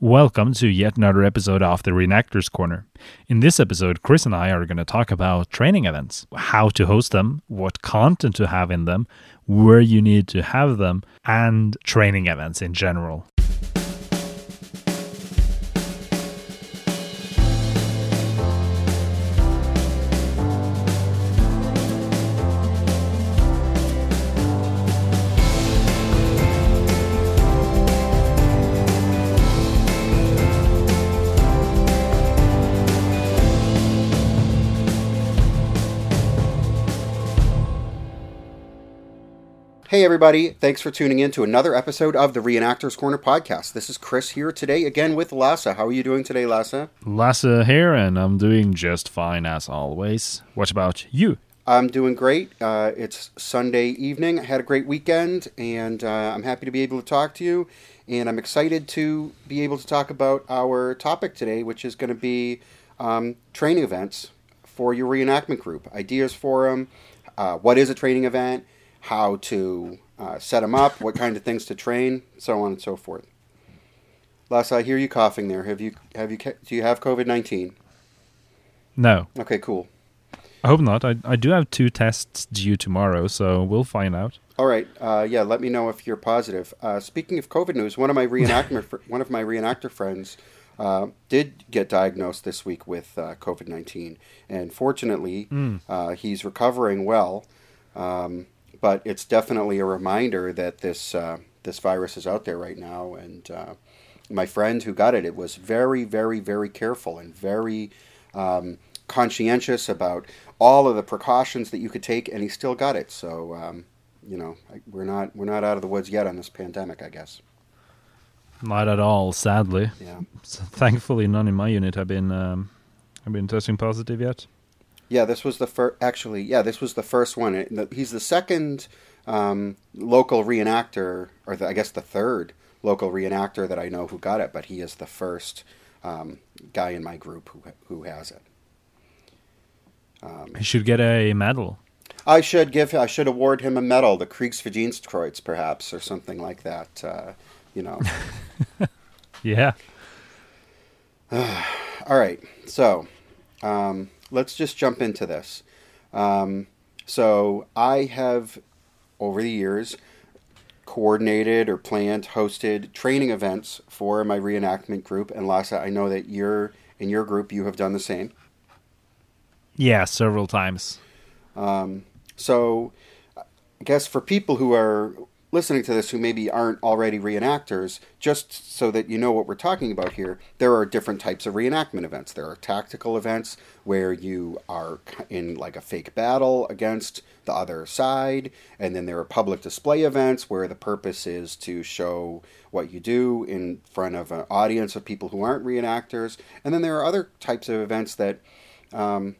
Welcome to yet another episode of the Reenactors Corner. In this episode, Chris and I are going to talk about training events, how to host them, what content to have in them, where you need to have them, and training events in general. Hey, everybody. Thanks for tuning in to another episode of the Reenactors Corner podcast. This is Chris here today again with Lasse. How are you doing today, Lasse? Lasse here, and I'm doing just fine as always. What about you? I'm doing great. Uh, it's Sunday evening. I had a great weekend, and uh, I'm happy to be able to talk to you. And I'm excited to be able to talk about our topic today, which is going to be um, training events for your reenactment group. Ideas for them. Uh, what is a training event? How to uh, set them up, what kind of things to train, so on and so forth. Lasse, I hear you coughing there. Have you have you do you have COVID nineteen? No. Okay, cool. I hope not. I I do have two tests due tomorrow, so we'll find out. All right. Uh, yeah, let me know if you're positive. Uh, speaking of COVID news, one of my reenactor one of my reenactor friends uh, did get diagnosed this week with uh, COVID nineteen, and fortunately, mm. he's recovering well. Um, but it's definitely a reminder that this uh, this virus is out there right now. And uh, my friend who got it, it was very, very, very careful and very um, conscientious about all of the precautions that you could take, and he still got it. So um, you know, we're not we're not out of the woods yet on this pandemic, I guess. Not at all, sadly. Yeah. So thankfully, none in my unit have been um, have been testing positive yet. Yeah, this was the first. Actually, yeah, this was the first one. He's the second um, local reenactor, or the, I guess the third local reenactor that I know who got it, but he is the first um, guy in my group who who has it. Um, he should get a medal. I should give. I should award him a medal, the Kriegsverdienstkreuz, perhaps, or something like that. Uh, you know. yeah. All right. So. Um, let's just jump into this. Um, so I have, over the years, coordinated or planned, hosted training events for my reenactment group. And Lasse, I know that you're in your group, you have done the same. Yeah, several times. Um, so I guess for people who are listening to this who maybe aren't already reenactors, just so that you know what we're talking about here, there are different types of reenactment events. There are tactical events where you are in like a fake battle against the other side, and then there are public display events where the purpose is to show what you do in front of an audience of people who aren't reenactors, and then there are other types of events that um,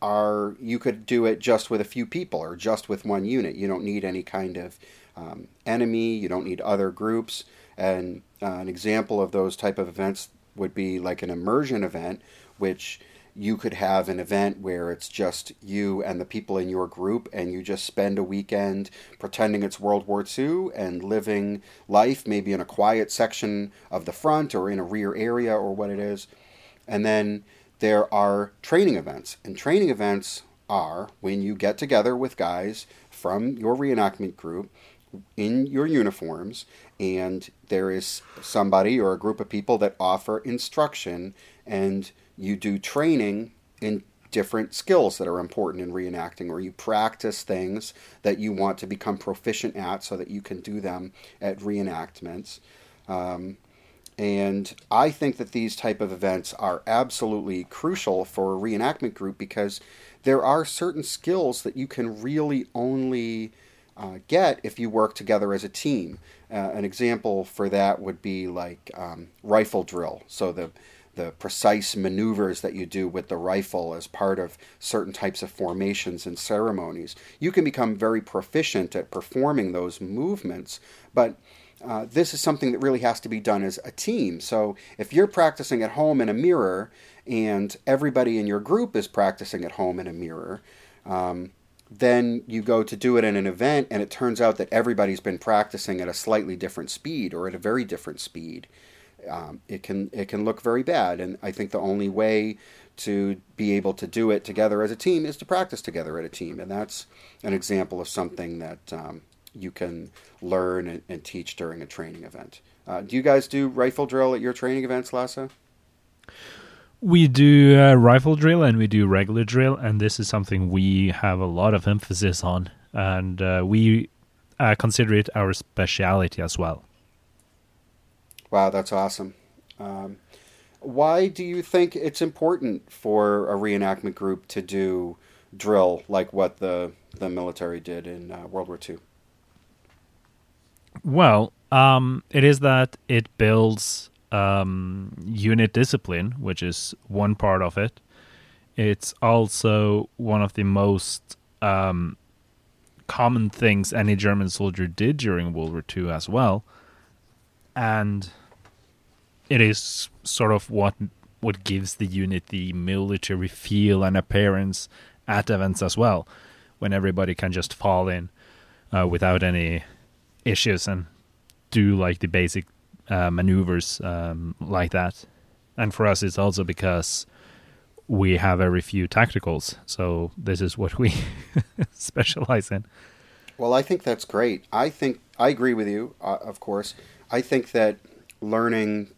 are you could do it just with a few people or just with one unit. You don't need any kind of um, enemy. You don't need other groups. And uh, an example of those type of events would be like an immersion event, which you could have an event where it's just you and the people in your group, and you just spend a weekend pretending it's World War II and living life, maybe in a quiet section of the front or in a rear area or what it is. And then there are training events, and training events are when you get together with guys from your reenactment group in your uniforms and there is somebody or a group of people that offer instruction and you do training in different skills that are important in reenacting or you practice things that you want to become proficient at so that you can do them at reenactments. Um, and i think that these type of events are absolutely crucial for a reenactment group because there are certain skills that you can really only uh, get if you work together as a team. Uh, an example for that would be like um, rifle drill. So the the precise maneuvers that you do with the rifle as part of certain types of formations and ceremonies. You can become very proficient at performing those movements, but uh, this is something that really has to be done as a team. So if you're practicing at home in a mirror and everybody in your group is practicing at home in a mirror, um, then you go to do it in an event and it turns out that everybody's been practicing at a slightly different speed or at a very different speed um, it can it can look very bad. And I think the only way to be able to do it together as a team is to practice together at a team, and that's an example of something that um, you can learn and, and, teach during a training event. Uh, do you guys do rifle drill at your training events, Lasse? We do uh, rifle drill and we do regular drill, and this is something we have a lot of emphasis on, and uh, we uh, consider it our speciality as well. Wow, that's awesome. Um, why do you think it's important for a reenactment group to do drill like what the the military did in uh, World War II? Well, um, it is that it builds um, unit discipline, which is one part of it. It's also one of the most um, common things any German soldier did during World War II as well, and it is sort of what what gives the unit the military feel and appearance at events as well, when everybody can just fall in uh, without any issues and do like the basic uh, maneuvers um, like that. And for us, it's also because we have very few tacticals, so this is what we specialize in. Well, I think that's great. I think I agree with you, uh, of course. I think that learning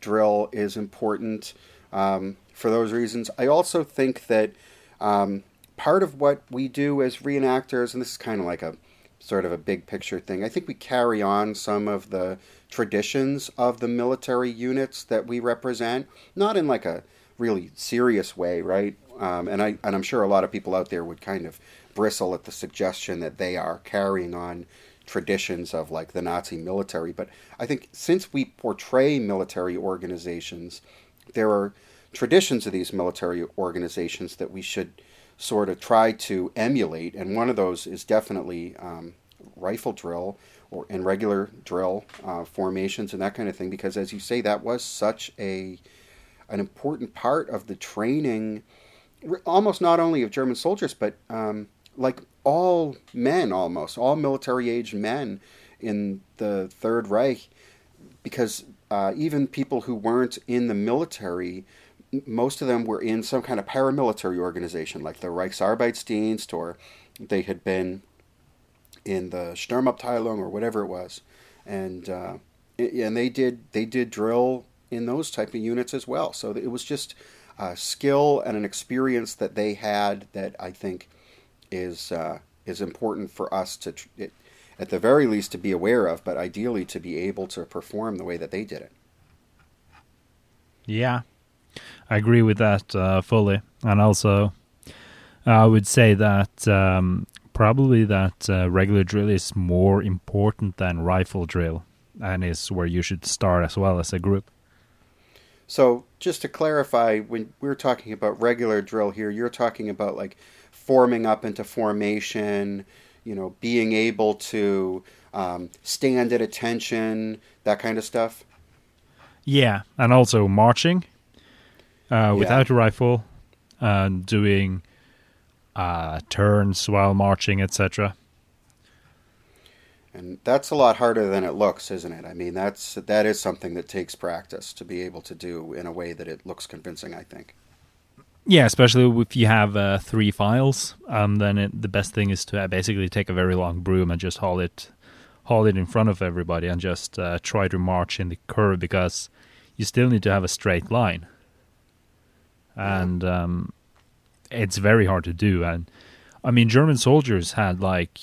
drill is important um, for those reasons. I also think that um, part of what we do as reenactors, and this is kind of like a sort of a big picture thing, I think we carry on some of the traditions of the military units that we represent, not in like a really serious way, right? Um, and I and I'm sure a lot of people out there would kind of bristle at the suggestion that they are carrying on traditions of like the Nazi military. But I think since we portray military organizations, there are traditions of these military organizations that we should sort of try to emulate. And one of those is definitely um, rifle drill or and regular drill uh, formations and that kind of thing. Because as you say, that was such a an important part of the training, almost not only of German soldiers, but um, like all men almost, all military age men in the Third Reich, because uh, even people who weren't in the military, most of them were in some kind of paramilitary organization, like the Reichsarbeitsdienst, or they had been in the Sturmabteilung or whatever it was, and uh, and they did they did drill in those type of units as well. So it was just a skill and an experience that they had that I think is uh, is important for us to, it, at the very least, to be aware of, but ideally to be able to perform the way that they did it. Yeah, I agree with that uh, fully, and also I would say that um, probably that uh, regular drill is more important than rifle drill, and is where you should start as well as a group. So, just to clarify, when we're talking about regular drill here, you're talking about like forming up into formation, you know, being able to um, stand at attention, that kind of stuff. Yeah, and also marching uh, without yeah. a rifle, and doing uh, turns while marching, etc. And that's a lot harder than it looks, isn't it? I mean, that's that is something that takes practice to be able to do in a way that it looks convincing. I think. Yeah, especially if you have uh, three files, um, then it, the best thing is to uh, basically take a very long broom and just haul it, haul it in front of everybody, and just uh, try to march in the curve because you still need to have a straight line, and um, it's very hard to do. And I mean, German soldiers had like,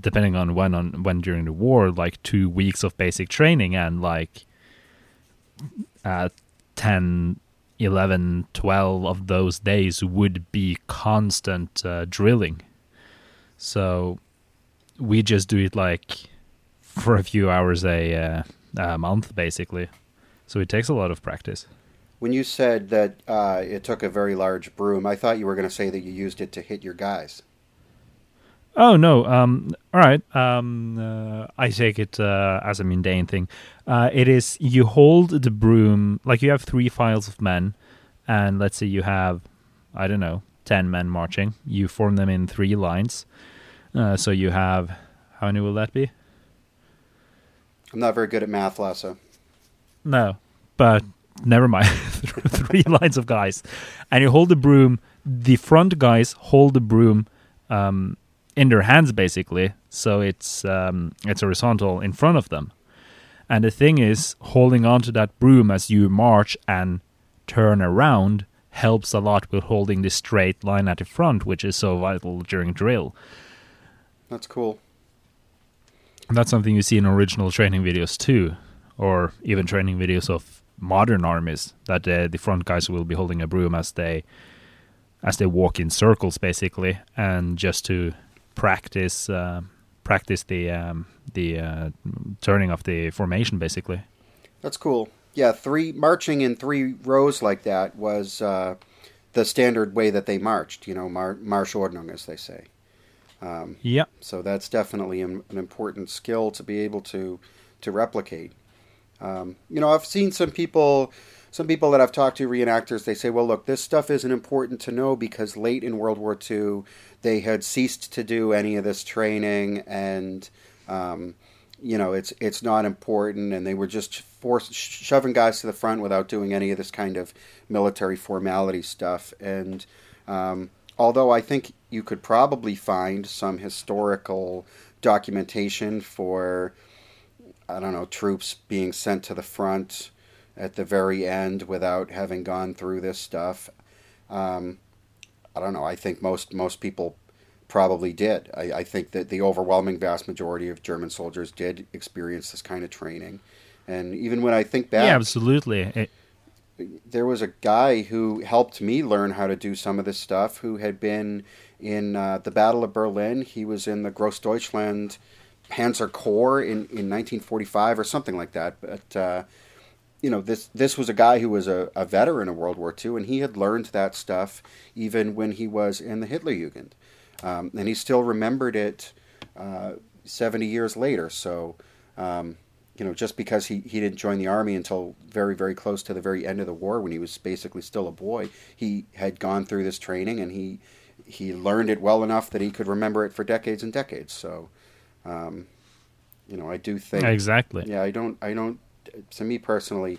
depending on when on when during the war, like two weeks of basic training and like uh, 10 11, 12 of those days would be constant uh, drilling. So we just do it like for a few hours a, uh, a month, basically. So it takes a lot of practice. When you said that uh, it took a very large broom, I thought you were going to say that you used it to hit your guys. Oh no! Um, all right. Um, uh, I take it uh, as a mundane thing. Uh, it is you hold the broom like you have three files of men, and let's say you have, I don't know, ten men marching. You form them in three lines. Uh, so you have how many will that be? I'm not very good at math, Lasse. No, but never mind. Three lines of guys, and you hold the broom. The front guys hold the broom um, in their hands, basically, so it's um, it's horizontal in front of them. And the thing is, holding onto that broom as you march and turn around helps a lot with holding the straight line at the front, which is so vital during drill. That's cool. And that's something you see in original training videos too, or even training videos of modern armies that uh, the front guys will be holding a broom as they as they walk in circles basically and just to practice uh, practice the um, the uh, turning of the formation basically. That's cool. Yeah three marching in three rows like that was uh, the standard way that they marched you know mar- marschordnung as they say. Um, yeah. so that's definitely an, an important skill to be able to to replicate um, you know, I've seen some people, some people that I've talked to, reenactors, they say, well, look, this stuff isn't important to know because late in World War II, they had ceased to do any of this training and, um, you know, it's it's not important, and they were just forced shoving guys to the front without doing any of this kind of military formality stuff. And um, although I think you could probably find some historical documentation for I don't know, troops being sent to the front at the very end without having gone through this stuff. Um, I don't know. I think most most people probably did. I, I, think that the overwhelming vast majority of German soldiers did experience this kind of training. And even when I think back, yeah, absolutely. It- there was a guy who helped me learn how to do some of this stuff. Who had been in uh, the Battle of Berlin. He was in the Grossdeutschland Panzer Corps in, in 1945 or something like that. But uh, you know, this this was a guy who was a, a, veteran of World War II, and he had learned that stuff even when he was in the Hitlerjugend, um, and he still remembered it uh, 70 years later. So. Um, you know, just because he, he didn't join the army until very, very close to the very end of the war when he was basically still a boy, he had gone through this training and he he learned it well enough that he could remember it for decades and decades. So, um, you know, I do think exactly. Yeah, I don't. I don't. To me personally,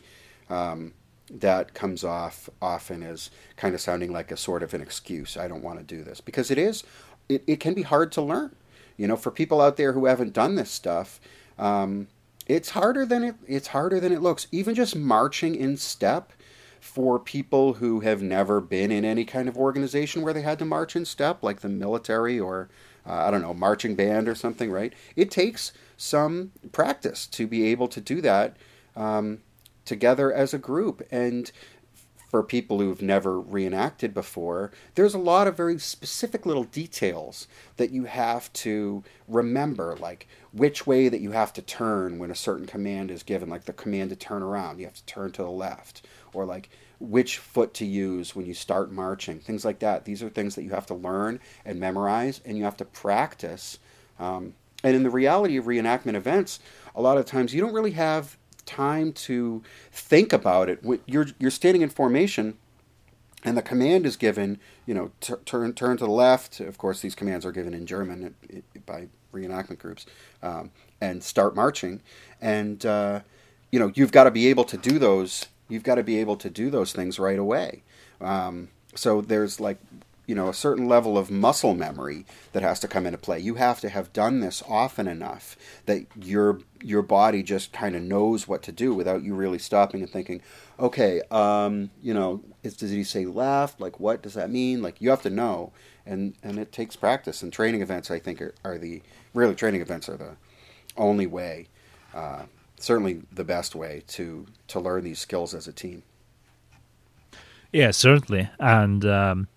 um, that comes off often as kind of sounding like a sort of an excuse. I don't want to do this because it is. It, it can be hard to learn. You know, for people out there who haven't done this stuff, um, it's harder than it. It's harder than it looks. Even just marching in step for people who have never been in any kind of organization where they had to march in step, like the military or uh, I don't know, marching band or something, right? It takes some practice to be able to do that um, together as a group. And for people who've never reenacted before, there's a lot of very specific little details that you have to remember, like which way that you have to turn when a certain command is given, like the command to turn around, you have to turn to the left, or like which foot to use when you start marching, things like that. These are things that you have to learn and memorize, and you have to practice. Um, and in the reality of reenactment events, a lot of times you don't really have time to think about it. You're you're standing in formation, and the command is given. You know, t- turn turn to the left. Of course, these commands are given in German by reenactment groups, um, and start marching. And uh, you know, you've got to be able to do those you've got to be able to do those things right away. Um, so there's like you know a certain level of muscle memory that has to come into play. You have to have done this often enough that your your body just kind of knows what to do without you really stopping and thinking, okay, um, you know, is, does he say left? Like what does that mean? Like you have to know, and and it takes practice. And training events, I think, are, are the really training events are the only way uh, certainly the best way to to learn these skills as a team. Yeah, certainly, and um,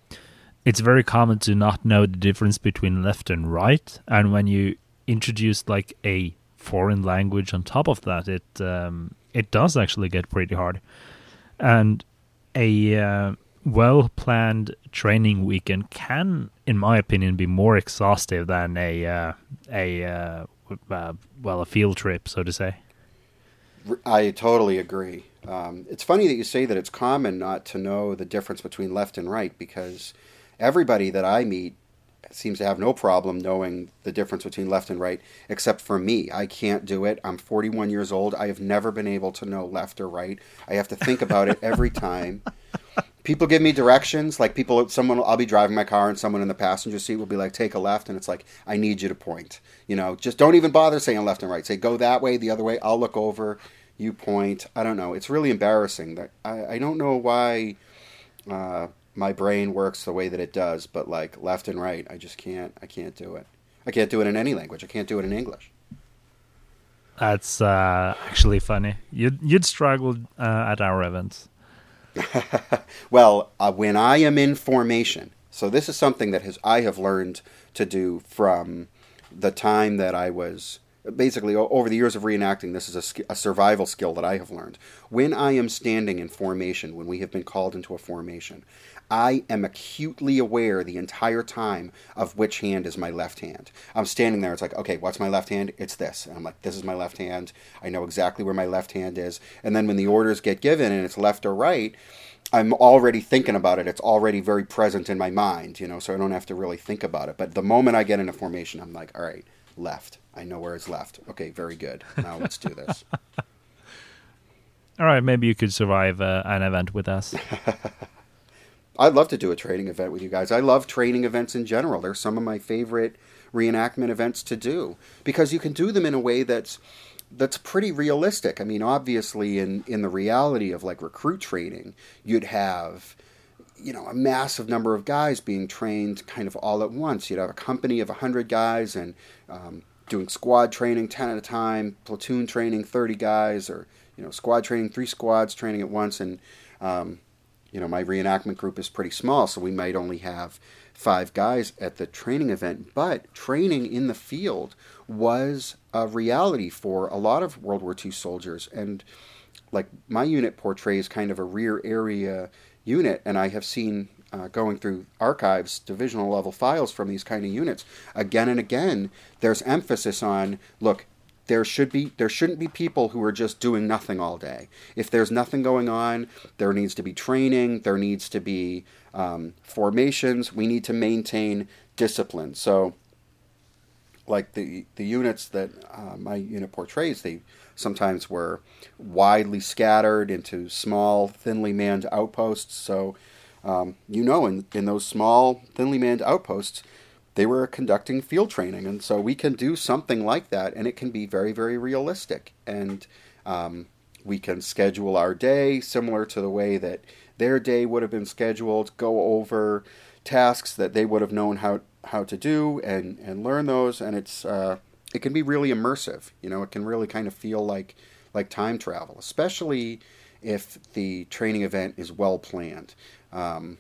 it's very common to not know the difference between left and right. And when you introduce like a foreign language on top of that, it um, it does actually get pretty hard. And a uh, well planned training weekend can, in my opinion, be more exhaustive than a uh, a uh, uh well a field trip, so to say. I totally agree. Um, it's funny that you say that it's common not to know the difference between left and right because everybody that I meet seems to have no problem knowing the difference between left and right, except for me. I can't do it. I'm 41 years old. I have never been able to know left or right. I have to think about it every time. People give me directions, like people, someone, I'll be driving my car and someone in the passenger seat will be like, take a left. And it's like, I need you to point. You know, just don't even bother saying left and right. Say, go that way, the other way. I'll look over, you point. I don't know. It's really embarrassing. That I, I don't know why. Uh, my brain works the way that it does, but like left and right, I just can't. I can't do it. I can't do it in any language. I can't do it in English. That's uh, actually funny. You'd you'd struggle uh, at our events. well, uh, when I am in formation, so this is something that has I have learned to do from the time that I was basically over the years of reenacting. This is a, a survival skill that I have learned. When I am standing in formation, when we have been called into a formation, I am acutely aware the entire time of which hand is my left hand. I'm standing there, it's like, okay, what's my left hand? It's this. And I'm like, this is my left hand. I know exactly where my left hand is. And then when the orders get given and it's left or right, I'm already thinking about it. It's already very present in my mind, you know, so I don't have to really think about it. But the moment I get into formation, I'm like, all right, left. I know where it's left. Okay, very good. Now let's do this. all right, maybe you could survive uh, an event with us. I'd love to do a training event with you guys. I love training events in general. They're some of my favorite reenactment events to do because you can do them in a way that's that's pretty realistic. I mean, obviously in in the reality of like recruit training, you'd have you know a massive number of guys being trained kind of all at once. You'd have a company of 100 guys and um, doing squad training 10 at a time, platoon training 30 guys or you know squad training three squads training at once and um, you know, my reenactment group is pretty small, so we might only have five guys at the training event. But training in the field was a reality for a lot of World War II soldiers. And like my unit portrays kind of a rear area unit, and I have seen uh, going through archives, divisional level files from these kind of units, again and again, there's emphasis on look, there should be there shouldn't be people who are just doing nothing all day. If there's nothing going on, there needs to be training. There needs to be um, formations. We need to maintain discipline. So, like the the units that uh, my unit portrays, they sometimes were widely scattered into small, thinly manned outposts. So, um, you know, in in those small, thinly manned outposts they were conducting field training. And so we can do something like that, and it can be very, very realistic. And um, we can schedule our day similar to the way that their day would have been scheduled, go over tasks that they would have known how, how to do and, and learn those. And it's, uh, it can be really immersive. You know, it can really kind of feel like, like time travel, especially if the training event is well planned. Um,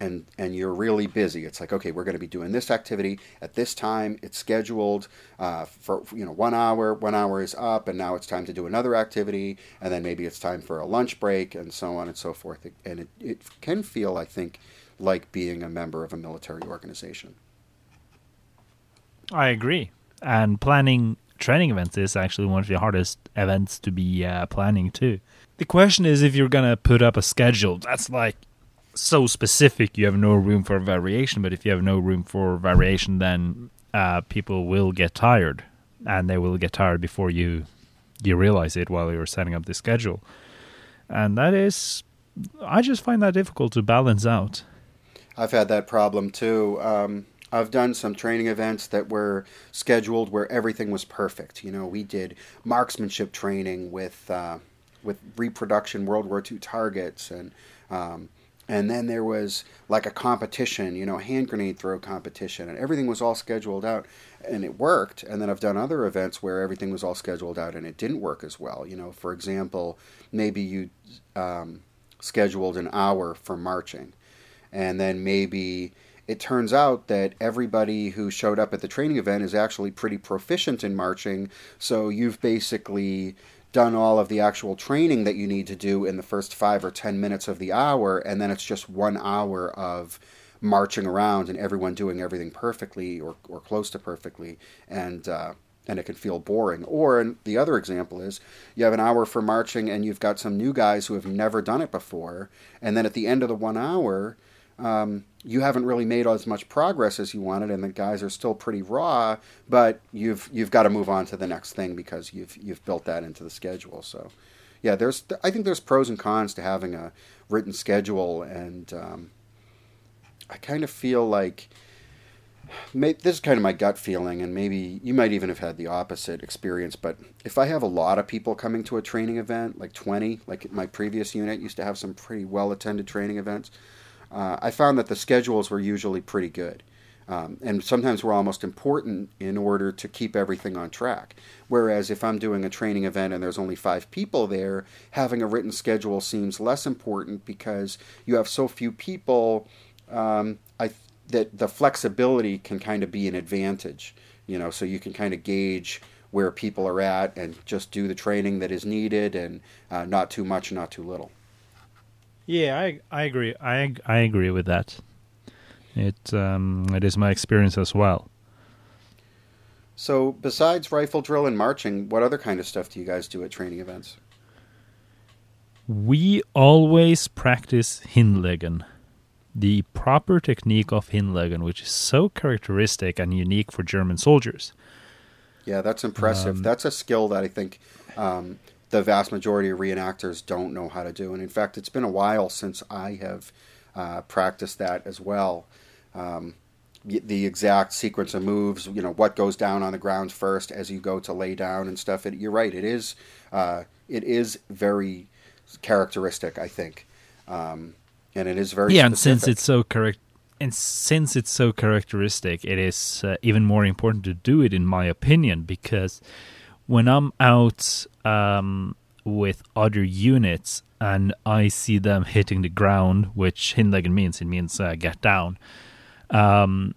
and and you're really busy. It's like okay, we're going to be doing this activity at this time. It's scheduled uh, for you know one hour. One hour is up, and now it's time to do another activity, and then maybe it's time for a lunch break, and so on and so forth. And it, it can feel, I think, like being a member of a military organization. I agree, and planning training events is actually one of the hardest events to be uh, planning too. The question is if you're gonna put up a schedule that's like so specific you have no room for variation. But if you have no room for variation then uh, people will get tired. And they will get tired before you you realize it while you're setting up the schedule. And that is i just find that difficult to balance out. I've had that problem too. Um, I've done some training events that were scheduled where everything was perfect. You know, we did marksmanship training with uh, with reproduction World War II targets, and um, and then there was like a competition, you know, hand grenade throw competition, and everything was all scheduled out, and it worked. And then I've done other events where everything was all scheduled out and it didn't work as well. You know, for example, maybe you um, scheduled an hour for marching, and then maybe it turns out that everybody who showed up at the training event is actually pretty proficient in marching. So you've basically done all of the actual training that you need to do in the first five or ten minutes of the hour, and then it's just one hour of marching around and everyone doing everything perfectly or, or close to perfectly, and uh, and it can feel boring. Or the other example is you have an hour for marching and you've got some new guys who have never done it before, and then at the end of the one hour, um, you haven't really made as much progress as you wanted, and the guys are still pretty raw. But you've you've got to move on to the next thing because you've you've built that into the schedule. So, yeah, there's I think there's pros and cons to having a written schedule, and um, I kind of feel like this is kind of my gut feeling, and maybe you might even have had the opposite experience. But if I have a lot of people coming to a training event, like 20, like my previous unit used to have some pretty well attended training events, uh, I found that the schedules were usually pretty good. Um, and sometimes were almost important in order to keep everything on track. Whereas if I'm doing a training event and there's only five people there, having a written schedule seems less important because you have so few people. Um, I that the flexibility can kind of be an advantage, you know, so you can kind of gauge where people are at and just do the training that is needed and uh, not too much, not too little. Yeah, I I agree. I I agree with that. It um, it is my experience as well. So, besides rifle drill and marching, what other kind of stuff do you guys do at training events? We always practice Hinlegen the proper technique of Hinlegen, which is so characteristic and unique for German soldiers. Yeah, that's impressive. Um, that's a skill that I think um, the vast majority of reenactors don't know how to do. And in fact, it's been a while since I have uh, practiced that as well. Um, the exact sequence of moves, you know, what goes down on the ground first as you go to lay down and stuff. It, you're right. It is. Uh, it is very characteristic. I think. Um, and it is very yeah. Specific. And since it's so correct, and since it's so characteristic, it is uh, even more important to do it, in my opinion, because when I'm out um, with other units and I see them hitting the ground, which Hinlegen means, it means uh, get down. Um,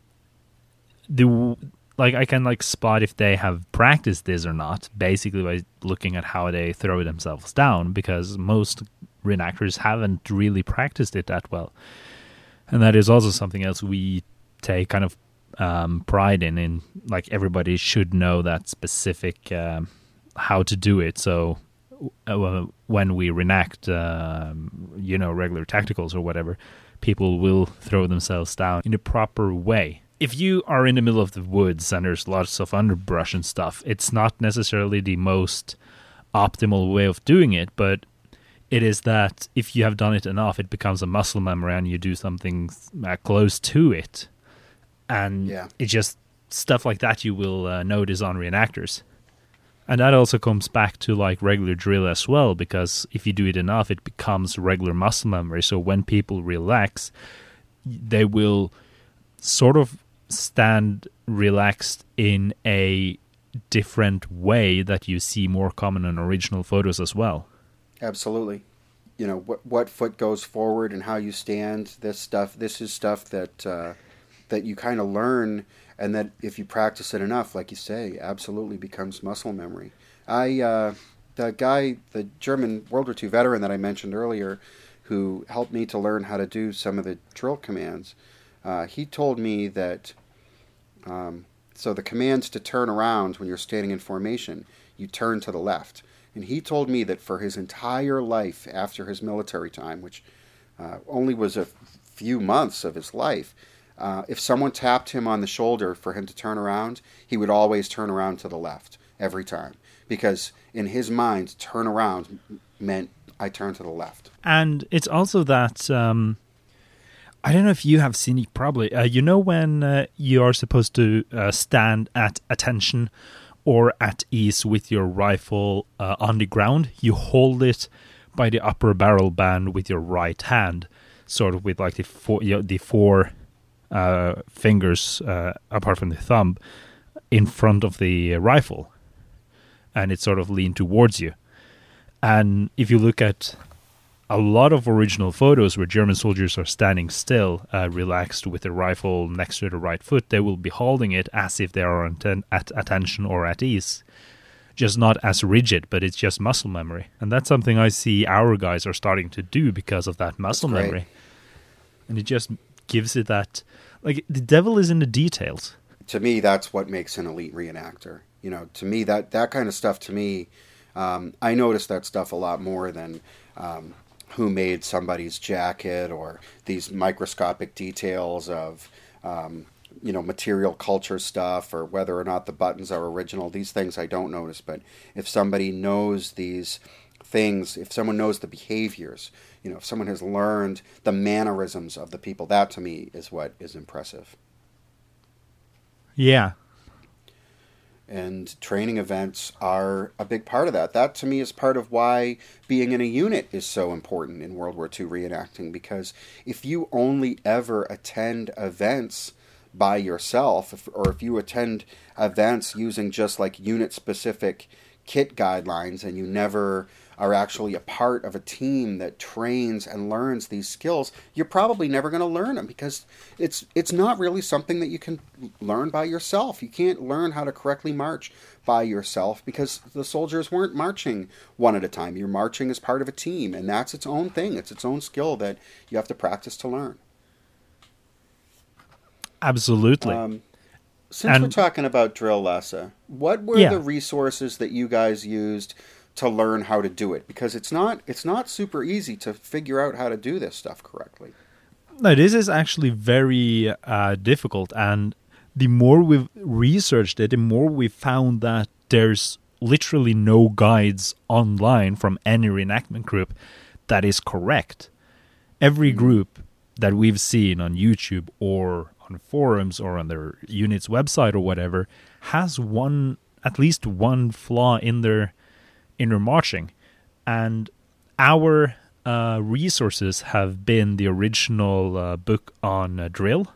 the like I can like spot if they have practiced this or not, basically by looking at how they throw themselves down, because most reenactors haven't really practiced it that well. And that is also something else we take kind of um, pride in. In like everybody should know that specific um, how to do it. So uh, when we reenact, um, you know, regular tacticals or whatever, people will throw themselves down in the proper way. If you are in the middle of the woods and there's lots of underbrush and stuff, it's not necessarily the most optimal way of doing it, but it is that if you have done it enough, it becomes a muscle memory, and you do something uh, close to it, and yeah. it's just stuff like that you will uh, notice on reenactors. And that also comes back to like regular drill as well, because if you do it enough, it becomes regular muscle memory. So when people relax, they will sort of stand relaxed in a different way that you see more common in original photos as well. Absolutely. You know what what foot goes forward and how you stand. This stuff. This is stuff that uh, that you kind of learn, and that if you practice it enough, like you say, absolutely becomes muscle memory. I uh, the guy, the German World War II veteran that I mentioned earlier, who helped me to learn how to do some of the drill commands. Uh, he told me that um, so the commands to turn around when you're standing in formation, you turn to the left. And he told me that for his entire life after his military time, which uh, only was a few months of his life, uh, if someone tapped him on the shoulder for him to turn around, he would always turn around to the left every time. Because in his mind, turn around meant I turn to the left. And it's also that. Um, I don't know if you have seen it, probably. Uh, you know, when uh, you are supposed to uh, stand at attention or at ease with your rifle uh, on the ground, you hold it by the upper barrel band with your right hand, sort of with like the four, you know, the four uh, fingers uh, apart from the thumb in front of the rifle, and it's sort of leaned towards you. And if you look at a lot of original photos where German soldiers are standing still, uh, relaxed with their rifle next to the right foot, they will be holding it as if they are at attention or at ease. Just not as rigid, but it's just muscle memory. And that's something I see our guys are starting to do because of that muscle memory. And it just gives it that. Like, the devil is in the details. To me, that's what makes an elite reenactor. You know, to me, that, that kind of stuff, to me, um, I notice that stuff a lot more than. Um, who made somebody's jacket or these microscopic details of um, you know material culture stuff or whether or not the buttons are original these things i don't notice but if somebody knows these things if someone knows the behaviors you know if someone has learned the mannerisms of the people that to me is what is impressive yeah and training events are a big part of that. That to me is part of why being in a unit is so important in World War II reenacting because if you only ever attend events by yourself, if, or if you attend events using just like unit specific kit guidelines and you never are actually a part of a team that trains and learns these skills, you're probably never going to learn them because it's it's not really something that you can learn by yourself. You can't learn how to correctly march by yourself because the soldiers weren't marching one at a time. You're marching as part of a team, and that's its own thing. It's its own skill that you have to practice to learn. Absolutely. Um, since and, we're talking about drill, Lasse, what were yeah. the resources that you guys used to learn how to do it? Because it's not it's not super easy to figure out how to do this stuff correctly. No, this is actually very uh, difficult, and the more we've researched it, the more we found that there's literally no guides online from any reenactment group that is correct. Every mm-hmm. group that we've seen on YouTube or on forums or on their unit's website or whatever has one at least one flaw in their in their marching and our uh, resources have been the original uh, book on uh, drill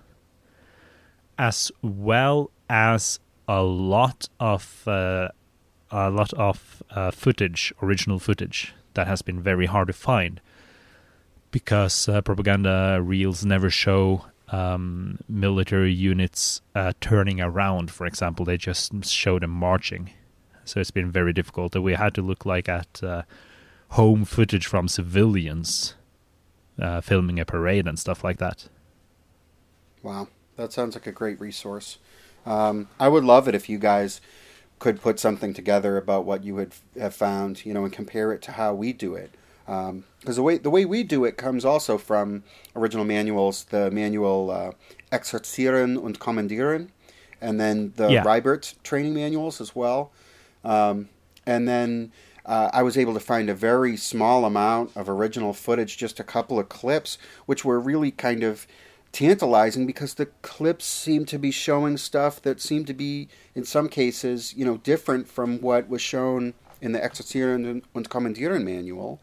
as well as a lot of uh, a lot of uh, footage original footage that has been very hard to find because uh, propaganda reels never show um, military units turning around, for example. They just show them marching. So it's been very difficult. That we had to look like at uh, home footage from civilians uh, filming a parade and stuff like that. Wow, that sounds like a great resource. Um, I would love it if you guys could put something together about what you would have found, you know, and compare it to how we do it because um, the way the way we do it comes also from original manuals, the manual uh, Exerzieren und Kommandieren, and then the yeah. Reibert training manuals as well. Um, and then uh, I was able to find a very small amount of original footage, just a couple of clips, which were really kind of tantalizing because the clips seemed to be showing stuff that seemed to be, in some cases, you know, different from what was shown in the Exerzieren und Kommandieren manual.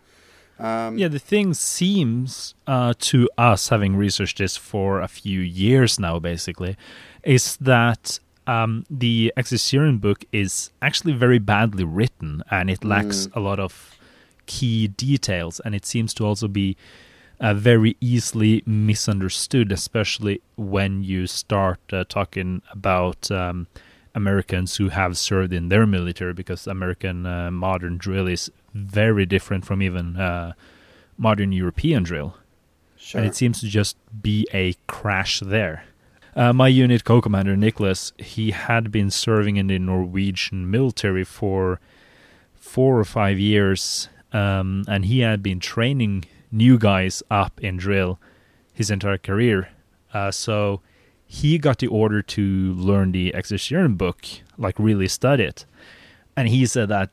Um, yeah, the thing seems uh, to us, having researched this for a few years now, basically, is that um, the Exerzieren book is actually very badly written and it lacks mm. a lot of key details, and it seems to also be uh, very easily misunderstood, especially when you start uh, talking about. Um, Americans who have served in their military because American uh, modern drill is very different from even uh, modern European drill. Sure. And it seems to just be a crash there. Uh, my unit co-commander Nicholas, he had been serving in the Norwegian military for four or five years, um, and he had been training new guys up in drill his entire career. Uh, so he got the order to learn the Exerzieren book, like really study it. And he said that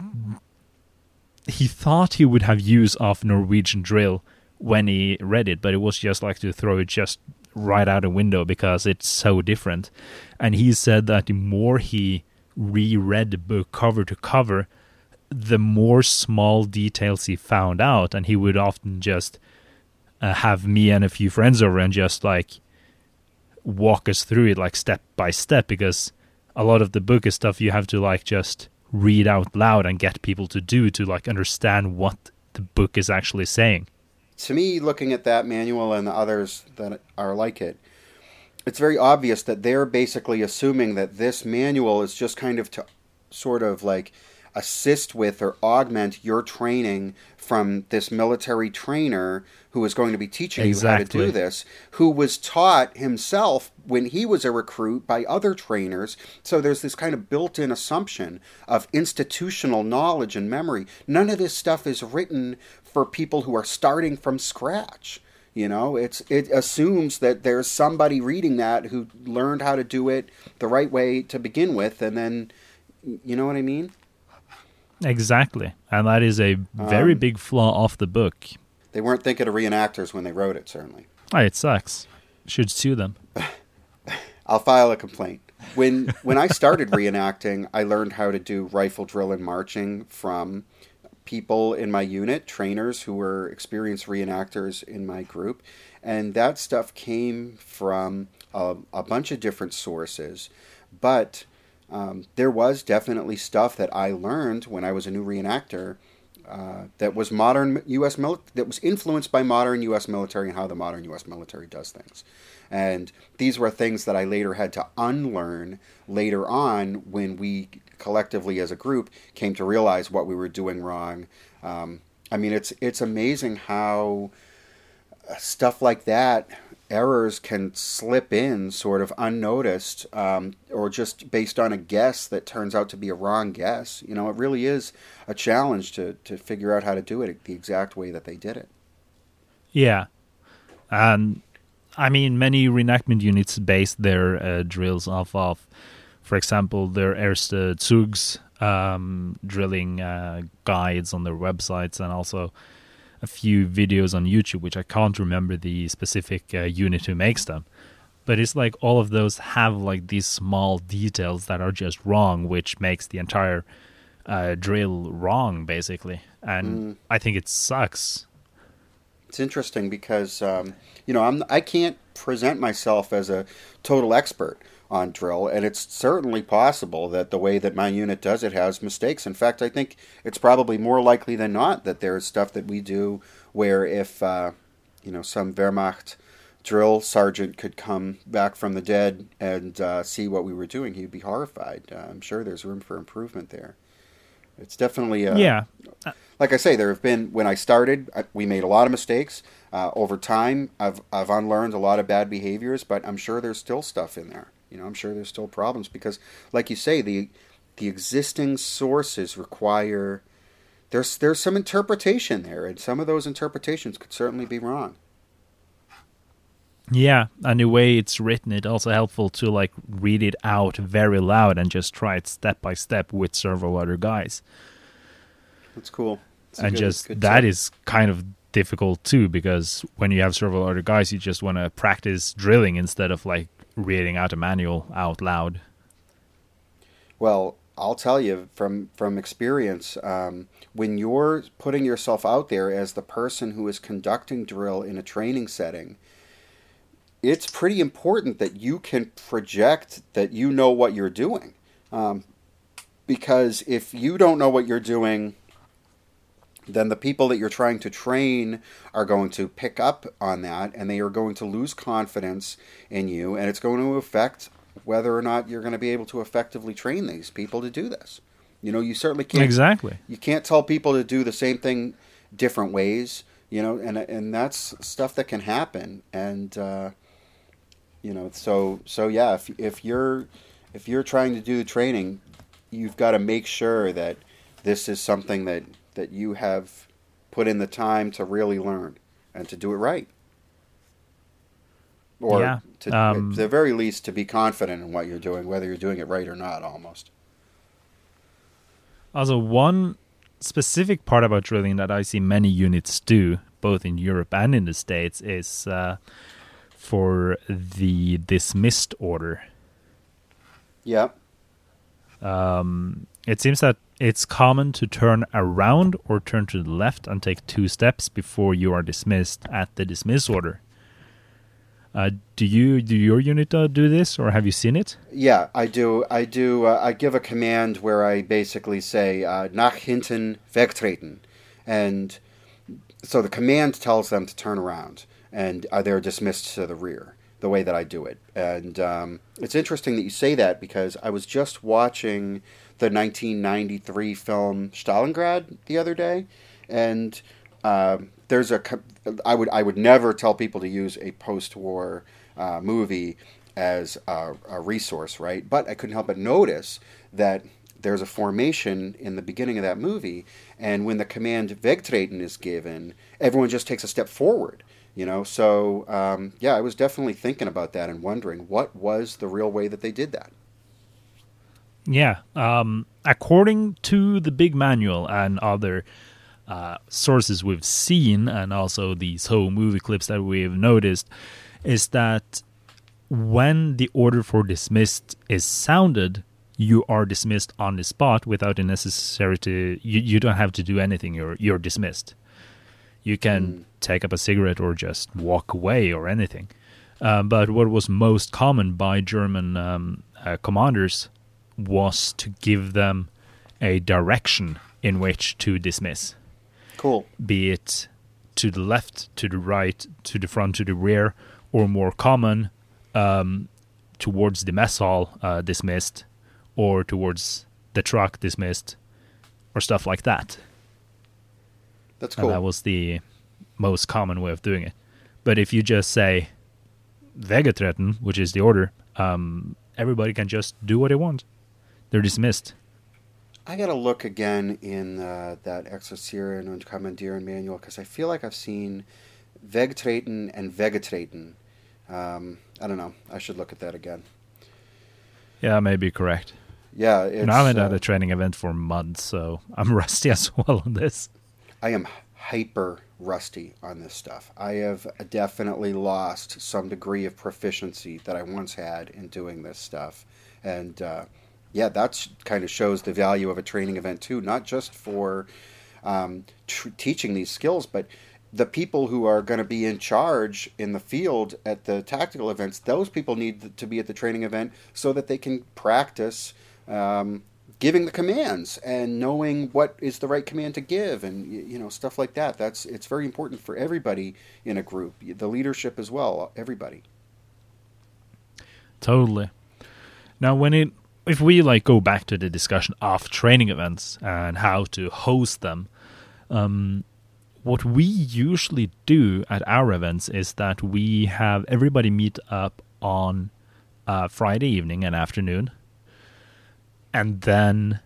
he thought he would have use of Norwegian drill when he read it, but it was just like to throw it just right out a window because it's so different. And he said that the more he reread the book cover to cover, the more small details he found out, and he would often just uh, have me and a few friends over and just like walk us through it like step by step because a lot of the book is stuff you have to like just read out loud and get people to do to like understand what the book is actually saying. To me, looking at that manual and the others that are like it, it's very obvious that they're basically assuming that this manual is just kind of to sort of like assist with or augment your training from this military trainer who is going to be teaching Exactly. you how to do this, who was taught himself when he was a recruit by other trainers. So there's this kind of built in assumption of institutional knowledge and memory. None of this stuff is written for people who are starting from scratch. You know, it's it assumes that there's somebody reading that who learned how to do it the right way to begin with, and then, you know what I mean? Exactly. And that is a very Um, big flaw of the book. They weren't thinking of reenactors when they wrote it. Certainly, Oh, it sucks. Should sue them. I'll file a complaint. When when I started reenacting, I learned how to do rifle drill and marching from people in my unit, trainers who were experienced reenactors in my group, and that stuff came from a, a bunch of different sources. But um, there was definitely stuff that I learned when I was a new reenactor uh, that was modern U.S. Mil- that was influenced by modern U.S. military and how the modern U.S. military does things. And these were things that I later had to unlearn later on when we collectively as a group came to realize what we were doing wrong. Um, I mean, it's it's amazing how stuff like that errors can slip in sort of unnoticed um, or just based on a guess that turns out to be a wrong guess you know it really is a challenge to, to figure out how to do it the exact way that they did it Yeah. And I mean, many reenactment units base their uh, drills off of, for example, their Erste Zugs um, drilling uh, guides on their websites and also a few videos on YouTube, which I can't remember the specific uh, unit who makes them. But it's like all of those have like these small details that are just wrong, which makes the entire uh, drill wrong, basically. And I think it sucks. it's interesting because um, you know I'm I can't present myself as a total expert on drill, and it's certainly possible that the way that my unit does it has mistakes. In fact, I think it's probably more likely than not that there's stuff that we do where if uh, you know some Wehrmacht drill sergeant could come back from the dead and uh, see what we were doing, he'd be horrified. Uh, I'm sure there's room for improvement there. It's definitely uh, yeah. like I say, there have been when I started, I- we made a lot of mistakes. Uh, over time, I've I've unlearned a lot of bad behaviors, but I'm sure there's still stuff in there. You know, I'm sure there's still problems because, like you say, the the existing sources require there's there's some interpretation there, and some of those interpretations could certainly be wrong. Yeah, and the way it's written, it's also helpful to like read it out very loud and just try it step by step with several other guys. That's cool. A and good- just good that is kind of difficult too because when you have several other guys, you just want to practice drilling instead of like reading out a manual out loud. Well, I'll tell you from from experience, um, when you're putting yourself out there as the person who is conducting drill in a training setting, it's pretty important that you can project that you know what you're doing. Um, because if you don't know what you're doing, then the people that you're trying to train are going to pick up on that and they are going to lose confidence in you, and it's going to affect whether or not you're going to be able to effectively train these people to do this. You know, you certainly can't Exactly. you can't tell people to do the same thing different ways you know and and that's stuff that can happen and uh, you know so so yeah if if you're if you're trying to do the training you've got to make sure that this is something that that you have put in the time to really learn and to do it right. Or Yeah, to um, at the very least to be confident in what you're doing whether you're doing it right or not almost. Also, one specific part about drilling that I see many units do, both in Europe and in the States, is uh, for the dismissed order. yeah Um, it seems that it's common to turn around or turn to the left and take two steps before you are dismissed at the dismiss order. Uh, do you do your unit uh, do this, or have you seen it? Yeah, I do. I do. Uh, I give a command where I basically say uh, "nach hinten wegtreten," and so the command tells them to turn around, and uh, they're dismissed to the rear. The way that I do it, and um, it's interesting that you say that because I was just watching the 1993 film Stalingrad the other day, and uh, there's a. I would I would never tell people to use a post-war uh, movie as a, a resource, right? But I couldn't help but notice that there's a formation in the beginning of that movie, and when the command Wegtreten is given, everyone just takes a step forward. You know, so um, yeah, I was definitely thinking about that and wondering what was the real way that they did that. Yeah, um, according to the big manual and other uh, sources we've seen, and also these whole movie clips that we've noticed, is that when the order for dismissed is sounded, you are dismissed on the spot without the necessary to you, you don't have to do anything. You're you're dismissed. You can mm. take up a cigarette or just walk away or anything. Uh, but what was most common by german um, uh, commanders was to give them a direction in which to dismiss cool be it to the left to the right to the front to the rear or more common um, towards the mess hall uh, dismissed or towards the truck dismissed or stuff like that. That's cool. And that was the most common way of doing it. But if you just say Weggetreten, which is the order, um, everybody can just do what they want. They're dismissed. I gotta look again in uh, that Exerzieren und Kommandieren manual because I feel like I've seen Wegtreten and Weggetreten. Um, I don't know. I should look at that again. Yeah, maybe correct yeah, I haven't uh, had a training event for months, so I'm rusty as well on this. I am hyper rusty on this stuff. I have definitely lost some degree of proficiency that I once had in doing this stuff, and uh, yeah, that kind of shows the value of a training event too, not just for um, tr- teaching these skills, but the people who are going to be in charge in the field at the tactical events, those people need to be at the training event so that they can practice um, giving the commands and knowing what is the right command to give and you know stuff like that. That's it's very important for everybody in a group the leadership as well everybody. Totally. Now when it if we like go back to the discussion of training events and how to host them um, what we usually do at our events is that we have everybody meet up on uh, Friday evening and afternoon. And then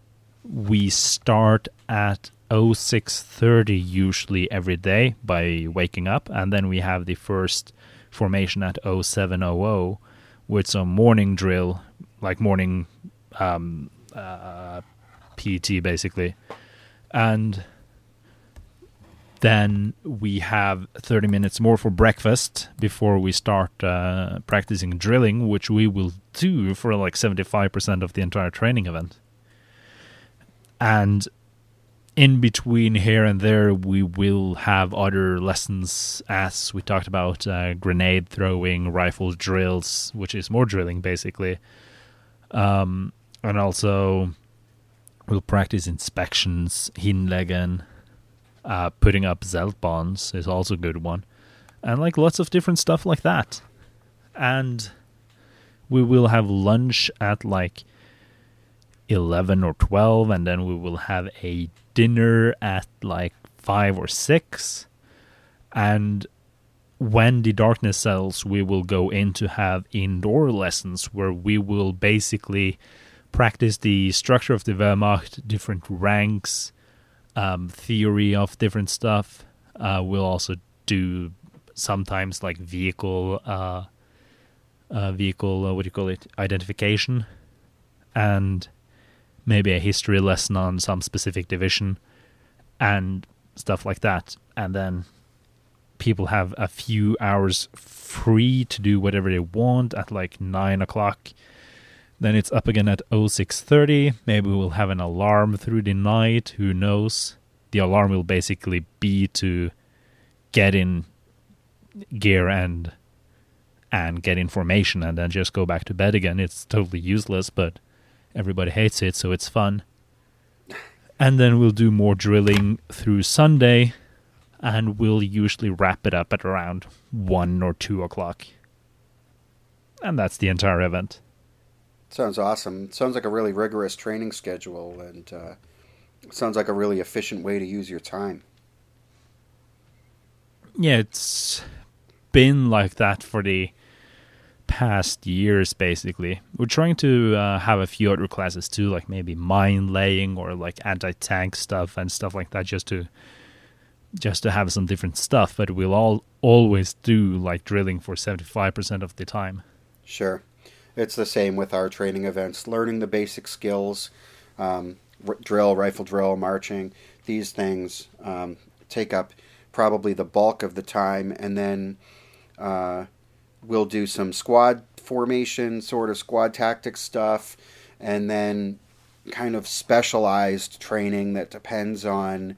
we start at 0630 usually every day by waking up. And then we have the first formation at 0700 with some morning drill like morning um, uh, PT basically and then we have 30 minutes more for breakfast before we start uh, practicing drilling, which we will do for like 75% of the entire training event. And in between here and there, we will have other lessons, as we talked about uh, grenade throwing, rifle drills, which is more drilling basically. Um, and also, we'll practice inspections, hinlegen, uh, putting up Zeltbahns is also a good one. And like lots of different stuff like that. And we will have lunch at like 11 or 12 and then we will have a dinner at like 5 or 6 and when the darkness settles we will go in to have indoor lessons where we will basically practice the structure of the Wehrmacht different ranks um, theory of different stuff. Uh, we'll also do sometimes like vehicle, uh, uh, vehicle, uh, what do you call it, identification, and maybe a history lesson on some specific division, and stuff like that. And then people have a few hours free to do whatever they want at like nine o'clock then it's up again at 0630. Maybe we'll have an alarm through the night. Who knows? The alarm will basically be to get in gear and and get information and then just go back to bed again. It's totally useless, but everybody hates it, so it's fun. And then we'll do more drilling through Sunday, and we'll usually wrap it up at around 1 or 2 o'clock. And that's the entire event Sounds awesome. Sounds like a really rigorous training schedule, and uh, sounds like a really efficient way to use your time. Yeah, it's been like that for the past years basically we're trying to uh, have a few other classes too like maybe mine laying or like anti-tank stuff and stuff like that just to just to have some different stuff but we'll all always do like drilling for 75% of the time. Sure. It's the same with our training events learning the basic skills um, r- drill rifle drill marching these things um, take up probably the bulk of the time and then uh, we'll do some squad formation, sort of squad tactics stuff, and then kind of specialized training that depends on,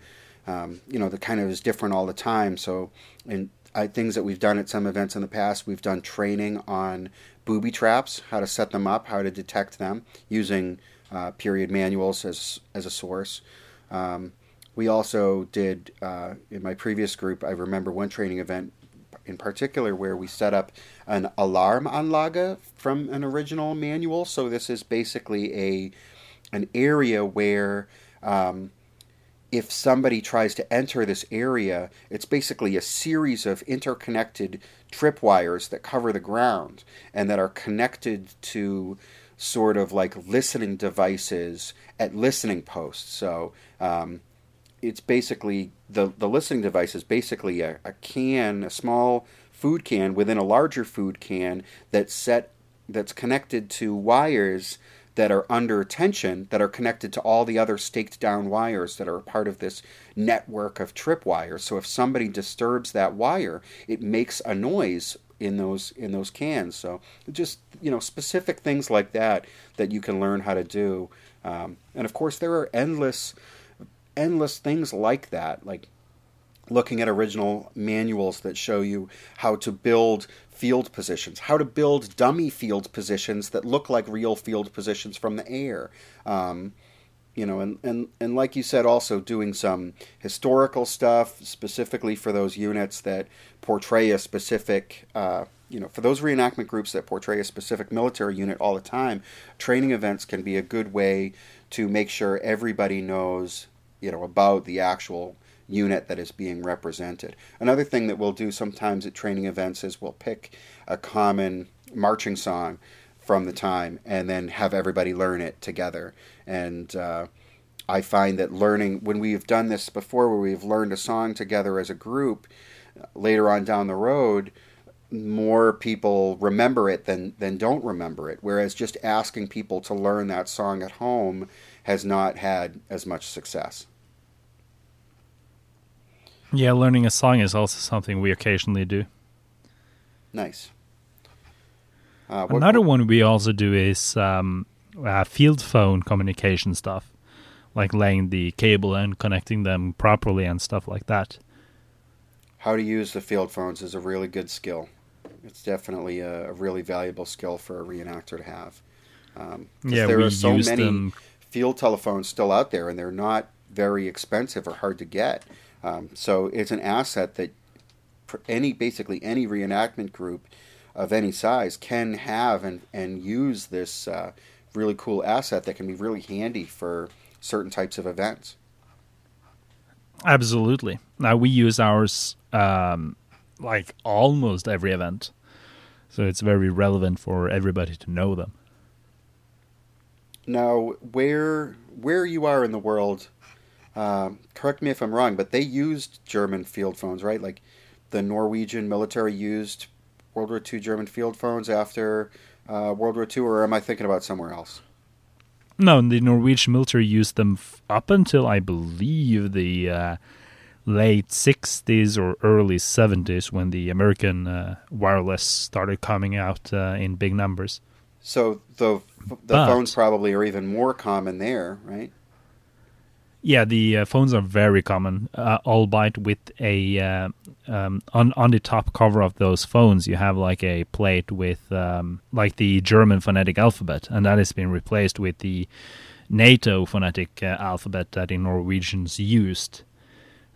um, you know, the kind of is different all the time. So, in I, things that we've done at some events in the past, we've done training on booby traps, how to set them up, how to detect them using uh, period manuals as as a source. Um, we also did uh, in my previous group. I remember one training event in particular where we set up an Alarmanlage from an original manual. So this is basically a an area where um, if somebody tries to enter this area, it's basically a series of interconnected tripwires that cover the ground and that are connected to sort of like listening devices at listening posts. So um, it's basically the the listening device is basically a, a can, a small food can within a larger food can that's set that's connected to wires that are under tension that are connected to all the other staked down wires that are part of this network of trip wires. So if somebody disturbs that wire, it makes a noise in those in those cans. So just you know specific things like that that you can learn how to do. Um, and of course, there are endless endless things like that, like looking at original manuals that show you how to build field positions, how to build dummy field positions that look like real field positions from the air. Um, you know, and, and, and like you said, also doing some historical stuff specifically for those units that portray a specific, uh, you know, for those reenactment groups that portray a specific military unit all the time, training events can be a good way to make sure everybody knows you know about the actual unit that is being represented. Another thing that we'll do sometimes at training events is we'll pick a common marching song from the time and then have everybody learn it together. And uh, I find that learning, when we've done this before, where we've learned a song together as a group, later on down the road, more people remember it than, than don't remember it. Whereas just asking people to learn that song at home has not had as much success. Yeah, learning a song is also something we occasionally do. Nice. Uh, what, Another what, one we also do is um, uh, field phone communication stuff, like laying the cable and connecting them properly and stuff like that. How to use the field phones is a really good skill. It's definitely a, a really valuable skill for a reenactor to have. Um, yeah, there are so many them field telephones still out there, and they're not very expensive or hard to get. Um, so it's an asset that any basically any reenactment group of any size can have and, and use this uh, really cool asset that can be really handy for certain types of events. Absolutely. Now we use ours um, like almost every event, so it's very relevant for everybody to know them. Now, where where you are in the world, uh, correct me if I'm wrong, but they used German field phones, right? Like the Norwegian military used World War II German field phones after uh, World War II, or am I thinking about somewhere else? No, the Norwegian military used them f- up until I believe the uh, late 60s or early 70s when the American uh, wireless started coming out uh, in big numbers. So the the but, phones probably are even more common there, right? Yeah, the uh, phones are very common, uh, albeit with a uh, um, on on the top cover of those phones, you have like a plate with um, like the German phonetic alphabet, and that has been replaced with the NATO phonetic uh, alphabet that the Norwegians used.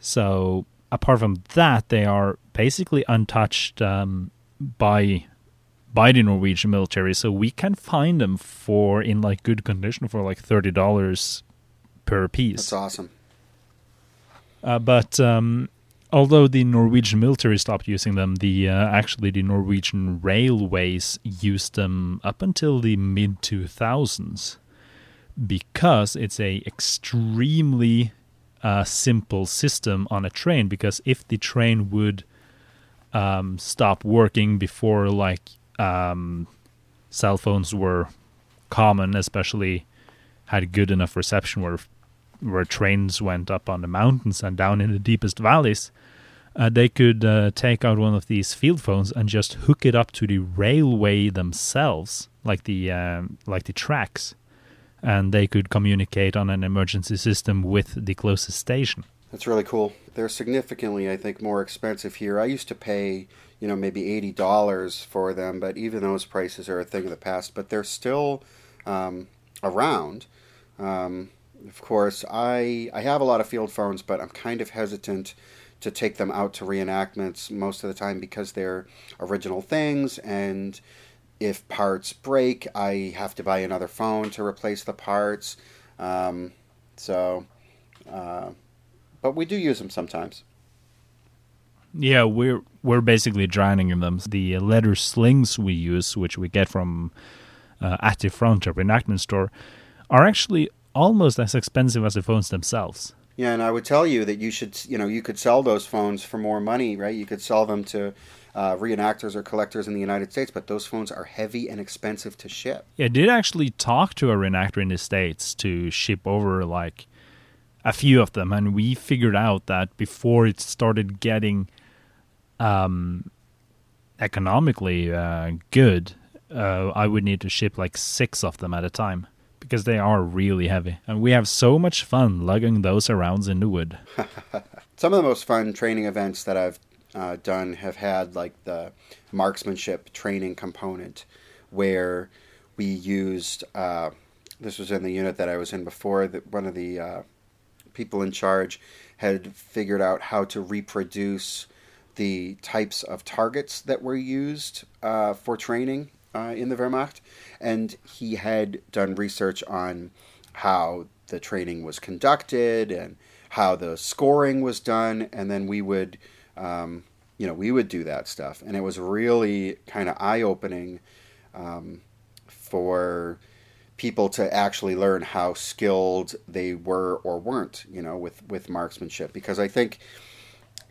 So apart from that, they are basically untouched um, by by the Norwegian military, so we can find them for in like good condition for like thirty dollars per piece. That's awesome. Uh, but um, although the Norwegian military stopped using them, the uh, actually the Norwegian railways used them up until the mid two thousands because it's a extremely uh, simple system on a train. Because if the train would um, stop working before like um, cell phones were common, especially had good enough reception where where trains went up on the mountains and down in the deepest valleys, uh, they could uh, take out one of these field phones and just hook it up to the railway themselves, like the um, like the tracks, and they could communicate on an emergency system with the closest station. That's really cool. They're significantly, I think, more expensive here. I used to pay, you know, maybe eighty dollars for them, but even those prices are a thing of the past. But they're still um, around. Um, of course, I I have a lot of field phones, but I'm kind of hesitant to take them out to reenactments most of the time because they're original things and if parts break, I have to buy another phone to replace the parts. Um, so, uh, but we do use them sometimes. Yeah, we're we're basically drowning in them. The leather slings we use, which we get from uh, at the reenactment store, are actually almost as expensive as the phones themselves. Yeah, and I would tell you that you should, you know, you could sell those phones for more money, right? You could sell them to uh, reenactors or collectors in the United States, but those phones are heavy and expensive to ship. Yeah, I did actually talk to a reenactor in the States to ship over like a few of them, and we figured out that before it started getting um, economically uh, good, uh, I would need to ship like six of them at a time because they are really heavy. And we have so much fun lugging those around in the wood. Some of the most fun training events that I've uh, done have had like the marksmanship training component where we used, uh, this was in the unit that I was in before, that one of the uh, people in charge had figured out how to reproduce the types of targets that were used uh, for training uh, in the Wehrmacht, and he had done research on how the training was conducted and how the scoring was done, and then we would, um, you know, we would do that stuff, and it was really kind of eye opening um, for people to actually learn how skilled they were or weren't, you know, with with marksmanship, because I think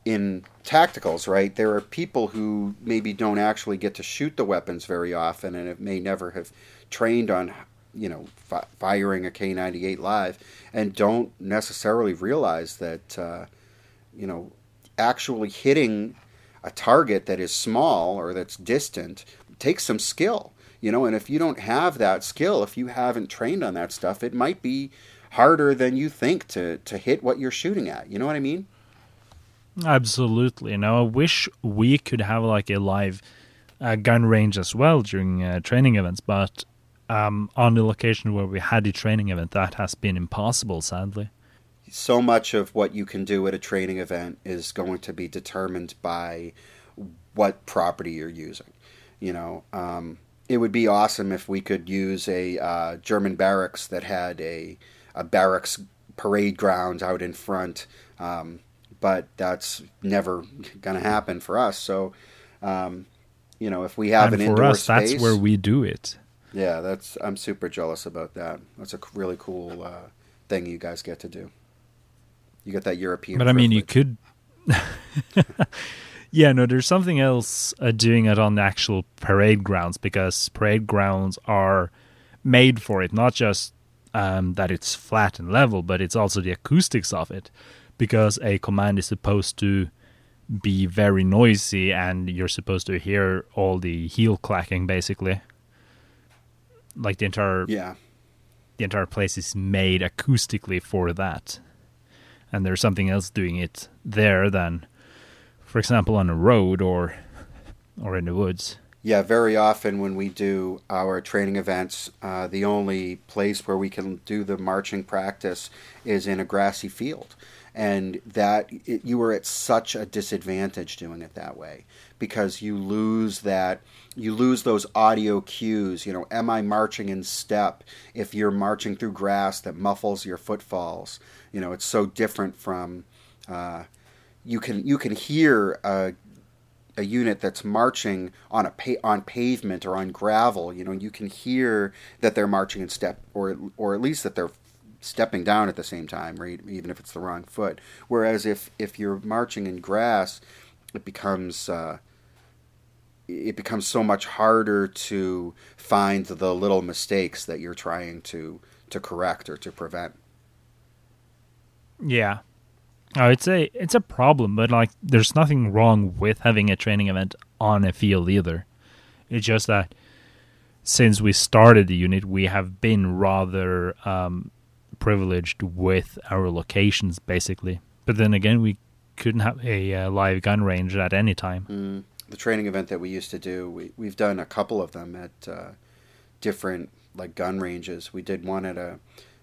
in tacticals, right, there are people who maybe don't actually get to shoot the weapons very often and it may never have trained on, you know, fi- firing a K 98 live and don't necessarily realize that, uh, you know, actually hitting a target that is small or that's distant takes some skill, you know, and if you don't have that skill, if you haven't trained on that stuff, it might be harder than you think to, to hit what you're shooting at. You know what I mean? Absolutely. Now, I wish we could have like a live uh, gun range as well during uh, training events, but um, on the location where we had the training event, that has been impossible, sadly. So much of what you can do at a training event is going to be determined by what property you're using. You know, um, it would be awesome if we could use a uh, German barracks that had a, a barracks parade ground out in front. Um, but that's never going to happen for us. So, um, you know, if we have and an for indoor us, space, that's where we do it. Yeah, that's I'm super jealous about that. That's a really cool uh, thing you guys get to do. You get that European. But I mean, you could. yeah, no, there's something else uh, doing it on the actual parade grounds because parade grounds are made for it, not just um, that it's flat and level, but it's also the acoustics of it because a command is supposed to be very noisy and you're supposed to hear all the heel clacking basically. Like the entire Yeah, the entire place is made acoustically for that. And there's something else doing it there than for example on a road or or in the woods. Yeah, very often when we do our training events, uh, the only place where we can do the marching practice is in a grassy field. And that it, you are at such a disadvantage doing it that way because you lose that you lose those audio cues. You know, am I marching in step? If you're marching through grass that muffles your footfalls, you know, it's so different from. Uh, you can you can hear a a unit that's marching on a pa- on pavement or on gravel, you know, you can hear that they're marching in step, or or at least that they're stepping down at the same time, right? Even if it's the wrong foot. Whereas if if you're marching in grass, it becomes uh, it becomes so much harder to find the little mistakes that you're trying to to correct or to prevent. Yeah, Oh, it's a it's a problem, but like there's nothing wrong with having a training event on a field either. It's just that since we started the unit, we have been rather um, privileged with our locations, basically. But then again, we couldn't have a uh, live gun range at any time. Mm. The training event that we used to do, we we've done a couple of them at uh, different like gun ranges. We did one at a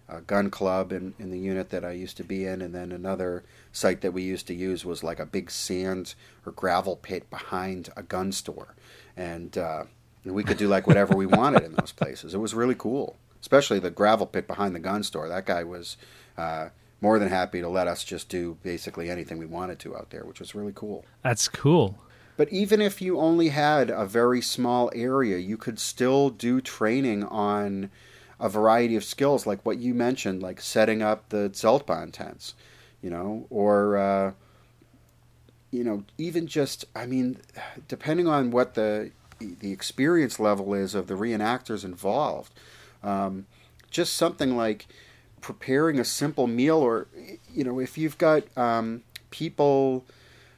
a gun club in, in the unit that I used to be in, and then another site that we used to use was like a big sand or gravel pit behind a gun store, and, uh, and we could do like whatever we wanted in those places. It was really cool, especially the gravel pit behind the gun store. That guy was uh, more than happy to let us just do basically anything we wanted to out there, which was really cool. That's cool. But even if you only had a very small area, you could still do training on a variety of skills like what you mentioned, like setting up the Zeltbahn tents, you know, or uh, you know, even just I mean, depending on what the the experience level is of the reenactors involved, um, just something like preparing a simple meal, or you know, if you've got um, people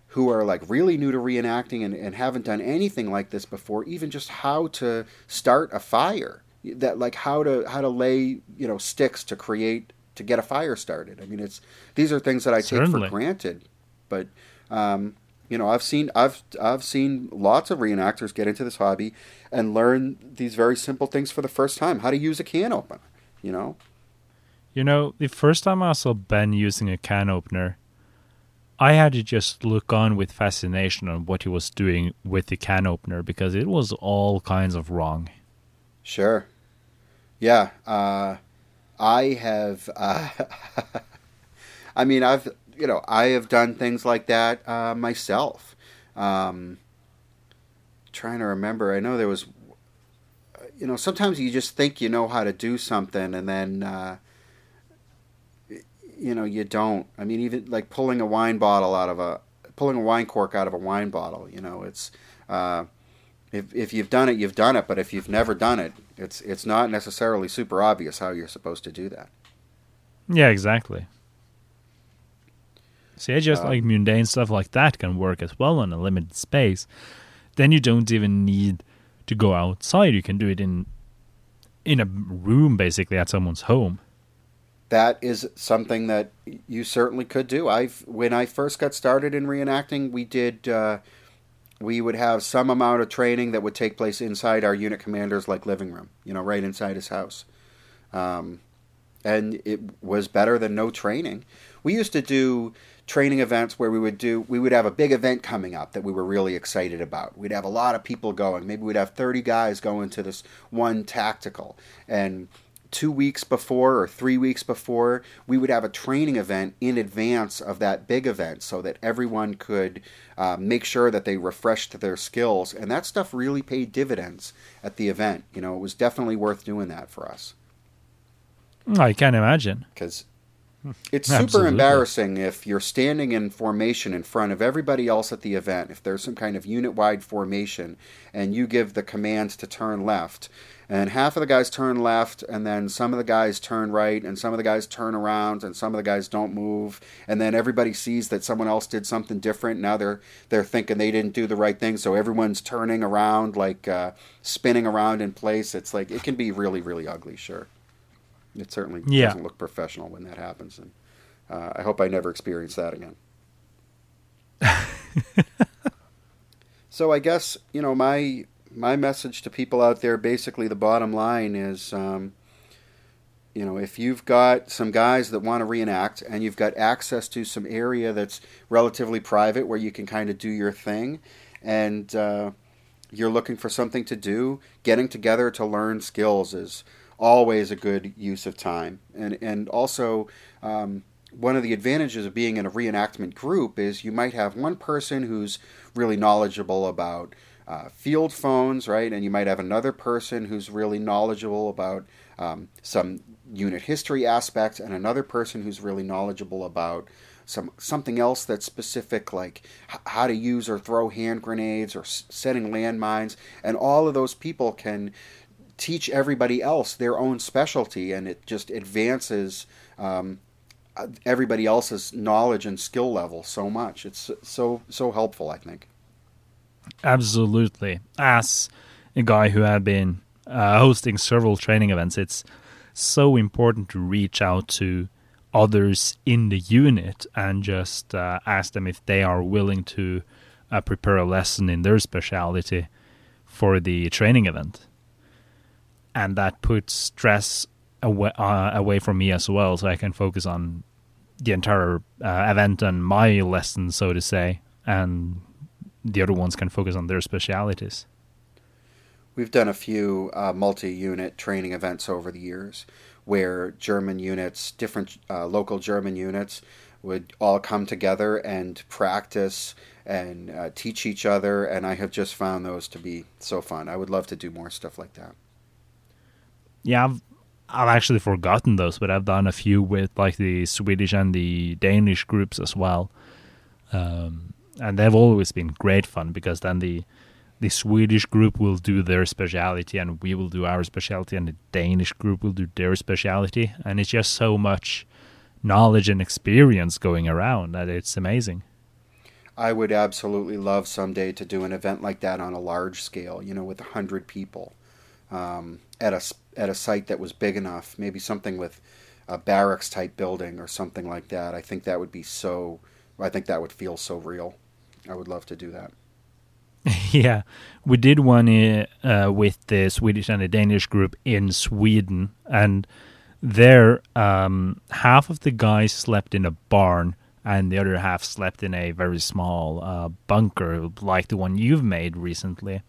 who are like really new to reenacting and, and haven't done anything like this before, even just how to start a fire that like how to how to lay you know sticks to create to get a fire started. I mean, it's these are things that I Certainly. take for granted, but um, you know, I've seen I've I've seen lots of reenactors get into this hobby and learn these very simple things for the first time. How to use a can opener, you know. You know, the first time I saw Ben using a can opener, I had to just look on with fascination on what he was doing with the can opener because it was all kinds of wrong. Sure. Yeah. Uh, I have. Uh, I mean, I've you know I have done things like that uh, myself. Um, trying to remember, I know there was. You know, sometimes you just think you know how to do something, and then uh, you know you don't. I mean, even like pulling a wine bottle out of a pulling a wine cork out of a wine bottle. You know, it's uh, if if you've done it, you've done it. But if you've never done it, it's it's not necessarily super obvious how you're supposed to do that. Yeah, exactly. See, just uh, like mundane stuff like that can work as well on a limited space. Then you don't even need to go outside. You can do it in in a room, basically, at someone's home. That is something that you certainly could do. I've when I first got started in reenacting, we did. Uh, we would have some amount of training that would take place inside our unit commander's like living room, you know, right inside his house. Um, and it was better than no training. We used to do training events where we would do we would have a big event coming up that we were really excited about. We'd have a lot of people going. Maybe we'd have 30 guys going to this one tactical and two weeks before or three weeks before, we would have a training event in advance of that big event so that everyone could uh, make sure that they refreshed their skills. And that stuff really paid dividends at the event. You know, it was definitely worth doing that for us. I can't imagine. Because it's super Absolutely. embarrassing if you're standing in formation in front of everybody else at the event, if there's some kind of unit wide formation, and you give the command to turn left and half of the guys turn left and then some of the guys turn right and some of the guys turn around and some of the guys don't move and then everybody sees that someone else did something different. Now they're they're thinking they didn't do the right thing so everyone's turning around like uh, spinning around in place. It's like it can be really really ugly sure it certainly yeah. doesn't look professional when that happens and uh, i hope i never experience that again so i guess you know my my message to people out there, basically, the bottom line is, um, you know, if you've got some guys that want to reenact and you've got access to some area that's relatively private where you can kind of do your thing, and uh, you're looking for something to do, getting together to learn skills is always a good use of time. And and also um, one of the advantages of being in a reenactment group is you might have one person who's really knowledgeable about uh, field phones, right? And you might have another person who's really knowledgeable about um, some unit history aspects, and another person who's really knowledgeable about some something else that's specific, like h- how to use or throw hand grenades or s- setting landmines, and all of those people can teach everybody else their own specialty, and it just advances um, uh, everybody else's knowledge and skill level so much. It's so so helpful, I think. Absolutely. As a guy who had been uh, hosting several training events, it's so important to reach out to others in the unit and just uh, ask them if they are willing to uh, prepare a lesson in their specialty for the training event. And that puts stress away, uh, away from me as well, so I can focus on the entire uh, event and my lesson, so to say, and the other ones can focus on their specialities. We've done a few uh, multi-unit training events over the years, where German units, different uh, local German units, would all come together and practice and uh, teach each other. And I have just found those to be so fun. I would love to do more stuff like that. Yeah, I've I've actually forgotten those, but I've done a few with like the Swedish and the Danish groups as well, um, and they've always been great fun because then the the Swedish group will do their speciality and we will do our speciality, and the Danish group will do their speciality, and it's just so much knowledge and experience going around that it's amazing. I would absolutely love someday to do an event like that on a large scale, you know, with a hundred people um, at a at a site that was big enough, maybe something with a barracks type building or something like that. I think that would be so. I think that would feel so real. I would love to do that. yeah, we did one uh, with the Swedish and the Danish group in Sweden, and there, um, half of the guys slept in a barn, and the other half slept in a very small uh, bunker, like the one you've made recently.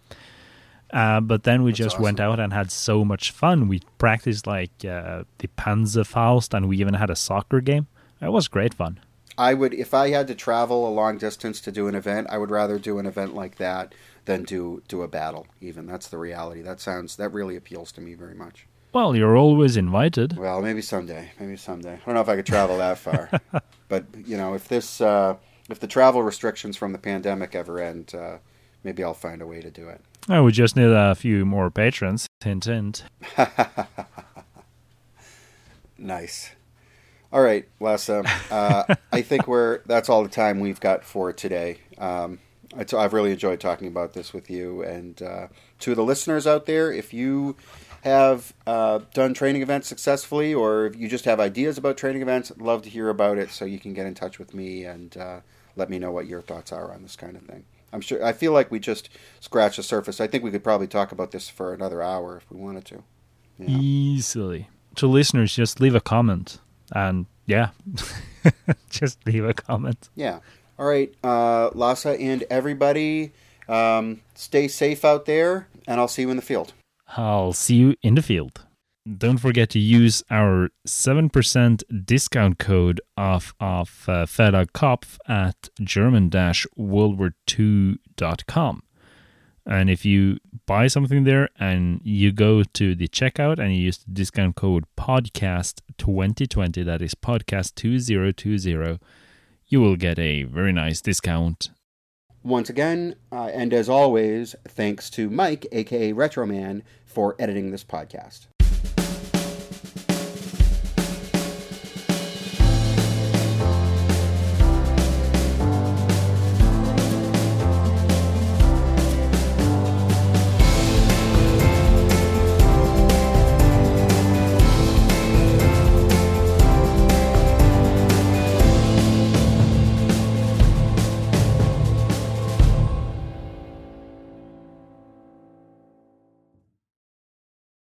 Uh, but then we That's just awesome. went out and had so much fun. We practiced like uh, the Panzerfaust, and we even had a soccer game. It was great fun. I would, if I had to travel a long distance to do an event, I would rather do an event like that than do do a battle. Even that's the reality. That sounds that really appeals to me very much. Well, you're always invited. Well, maybe someday. Maybe someday. I don't know if I could travel that far, but you know, if this, uh, if the travel restrictions from the pandemic ever end, uh, maybe I'll find a way to do it. Oh, we just need a few more patrons. Hint, hint. nice. All right, Lasse. Uh, I think we're that's all the time we've got for today. Um, it's, I've really enjoyed talking about this with you, and uh, to the listeners out there, if you have uh, done training events successfully, or if you just have ideas about training events, I'd love to hear about it. So you can get in touch with me and uh, let me know what your thoughts are on this kind of thing. I'm sure. I feel like we just scratched the surface. I think we could probably talk about this for another hour if we wanted to. Yeah. Easily. To listeners, just leave a comment. And yeah, just leave a comment. Yeah. All right, uh, Lasse and everybody, um, stay safe out there, and I'll see you in the field. I'll see you in the field. Don't forget to use our 7% discount code off of uh, Kopf at german-wolver2.com. And if you buy something there and you go to the checkout and you use the discount code podcast2020, that is podcast2020, you will get a very nice discount. Once again, uh, and as always, thanks to Mike, aka Retroman, for editing this podcast.